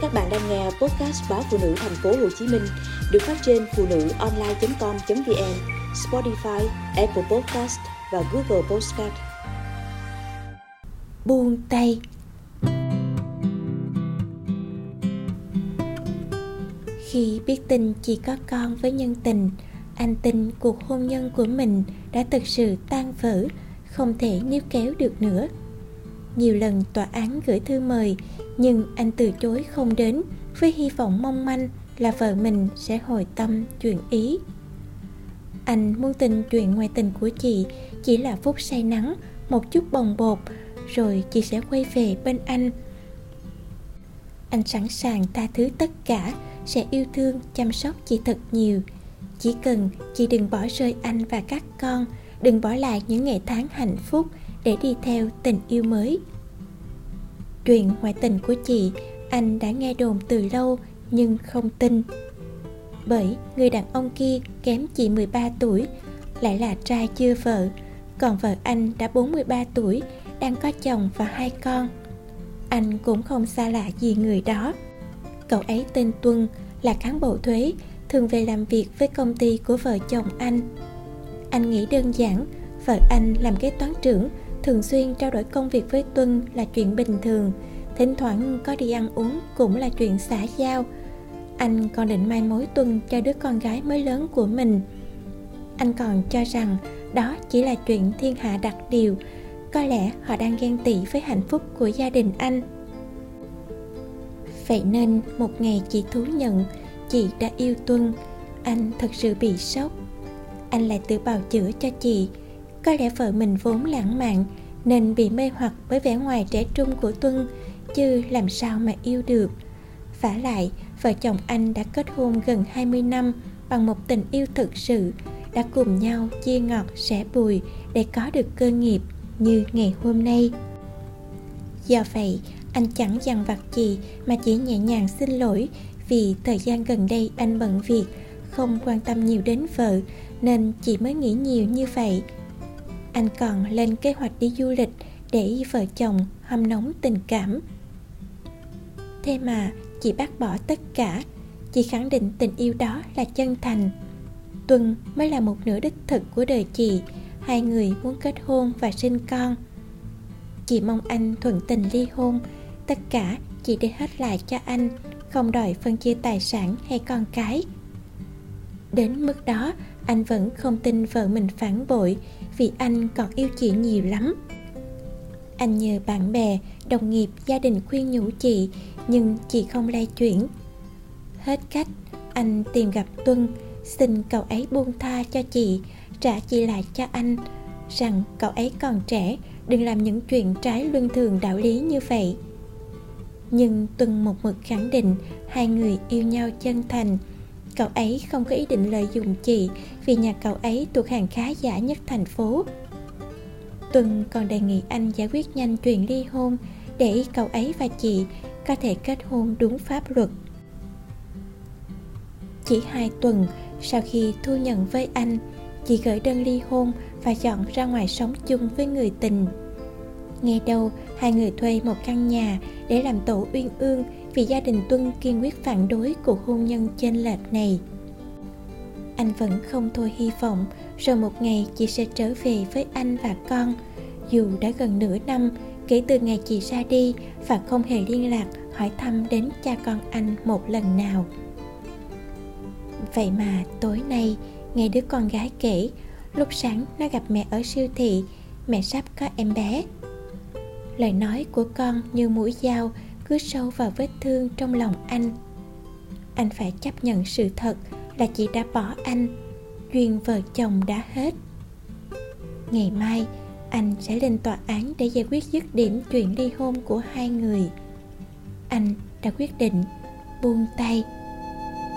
Các bạn đang nghe podcast báo phụ nữ thành phố Hồ Chí Minh được phát trên phụ nữ online.com.vn, Spotify, Apple Podcast và Google Podcast. Buông tay Khi biết tin chỉ có con với nhân tình, anh tin cuộc hôn nhân của mình đã thực sự tan vỡ, không thể níu kéo được nữa. Nhiều lần tòa án gửi thư mời, nhưng anh từ chối không đến với hy vọng mong manh là vợ mình sẽ hồi tâm chuyện ý. Anh muốn tin chuyện ngoại tình của chị chỉ là phút say nắng, một chút bồng bột, rồi chị sẽ quay về bên anh. Anh sẵn sàng tha thứ tất cả, sẽ yêu thương, chăm sóc chị thật nhiều. Chỉ cần chị đừng bỏ rơi anh và các con, đừng bỏ lại những ngày tháng hạnh phúc để đi theo tình yêu mới. Chuyện ngoại tình của chị anh đã nghe đồn từ lâu nhưng không tin. Bởi người đàn ông kia kém chị 13 tuổi, lại là trai chưa vợ, còn vợ anh đã 43 tuổi, đang có chồng và hai con. Anh cũng không xa lạ gì người đó. Cậu ấy tên Tuân, là cán bộ thuế, thường về làm việc với công ty của vợ chồng anh. Anh nghĩ đơn giản, vợ anh làm kế toán trưởng, thường xuyên trao đổi công việc với Tuân là chuyện bình thường, thỉnh thoảng có đi ăn uống cũng là chuyện xã giao. Anh còn định mai mối Tuân cho đứa con gái mới lớn của mình. Anh còn cho rằng đó chỉ là chuyện thiên hạ đặc điều, có lẽ họ đang ghen tị với hạnh phúc của gia đình anh. Vậy nên một ngày chị thú nhận chị đã yêu Tuân, anh thật sự bị sốc. Anh lại tự bào chữa cho chị, có lẽ vợ mình vốn lãng mạn nên bị mê hoặc bởi vẻ ngoài trẻ trung của Tuân, chứ làm sao mà yêu được. vả lại, vợ chồng anh đã kết hôn gần 20 năm bằng một tình yêu thực sự, đã cùng nhau chia ngọt sẻ bùi để có được cơ nghiệp như ngày hôm nay. Do vậy, anh chẳng dằn vặt gì mà chỉ nhẹ nhàng xin lỗi vì thời gian gần đây anh bận việc, không quan tâm nhiều đến vợ nên chị mới nghĩ nhiều như vậy. Anh còn lên kế hoạch đi du lịch để vợ chồng hâm nóng tình cảm. Thế mà chị bác bỏ tất cả, chị khẳng định tình yêu đó là chân thành. Tuân mới là một nửa đích thực của đời chị, hai người muốn kết hôn và sinh con. Chị mong anh thuận tình ly hôn tất cả chị để hết lại cho anh không đòi phân chia tài sản hay con cái đến mức đó, anh vẫn không tin vợ mình phản bội vì anh còn yêu chị nhiều lắm. Anh nhờ bạn bè, đồng nghiệp, gia đình khuyên nhủ chị, nhưng chị không lay chuyển. Hết cách, anh tìm gặp tuân, xin cậu ấy buông tha cho chị, trả chị lại cho anh, rằng cậu ấy còn trẻ, đừng làm những chuyện trái luân thường đạo lý như vậy. Nhưng tuân một mực khẳng định hai người yêu nhau chân thành cậu ấy không có ý định lợi dụng chị vì nhà cậu ấy thuộc hàng khá giả nhất thành phố. Tuân còn đề nghị anh giải quyết nhanh chuyện ly hôn để cậu ấy và chị có thể kết hôn đúng pháp luật. Chỉ hai tuần sau khi thu nhận với anh chị gửi đơn ly hôn và chọn ra ngoài sống chung với người tình. Nghe đâu, hai người thuê một căn nhà để làm tổ uyên ương vì gia đình Tuân kiên quyết phản đối cuộc hôn nhân chênh lệch này. Anh vẫn không thôi hy vọng rồi một ngày chị sẽ trở về với anh và con. Dù đã gần nửa năm kể từ ngày chị ra đi và không hề liên lạc hỏi thăm đến cha con anh một lần nào. Vậy mà tối nay, nghe đứa con gái kể, lúc sáng nó gặp mẹ ở siêu thị, mẹ sắp có em bé lời nói của con như mũi dao cứ sâu vào vết thương trong lòng anh. Anh phải chấp nhận sự thật là chị đã bỏ anh, duyên vợ chồng đã hết. Ngày mai, anh sẽ lên tòa án để giải quyết dứt điểm chuyện ly hôn của hai người. Anh đã quyết định buông tay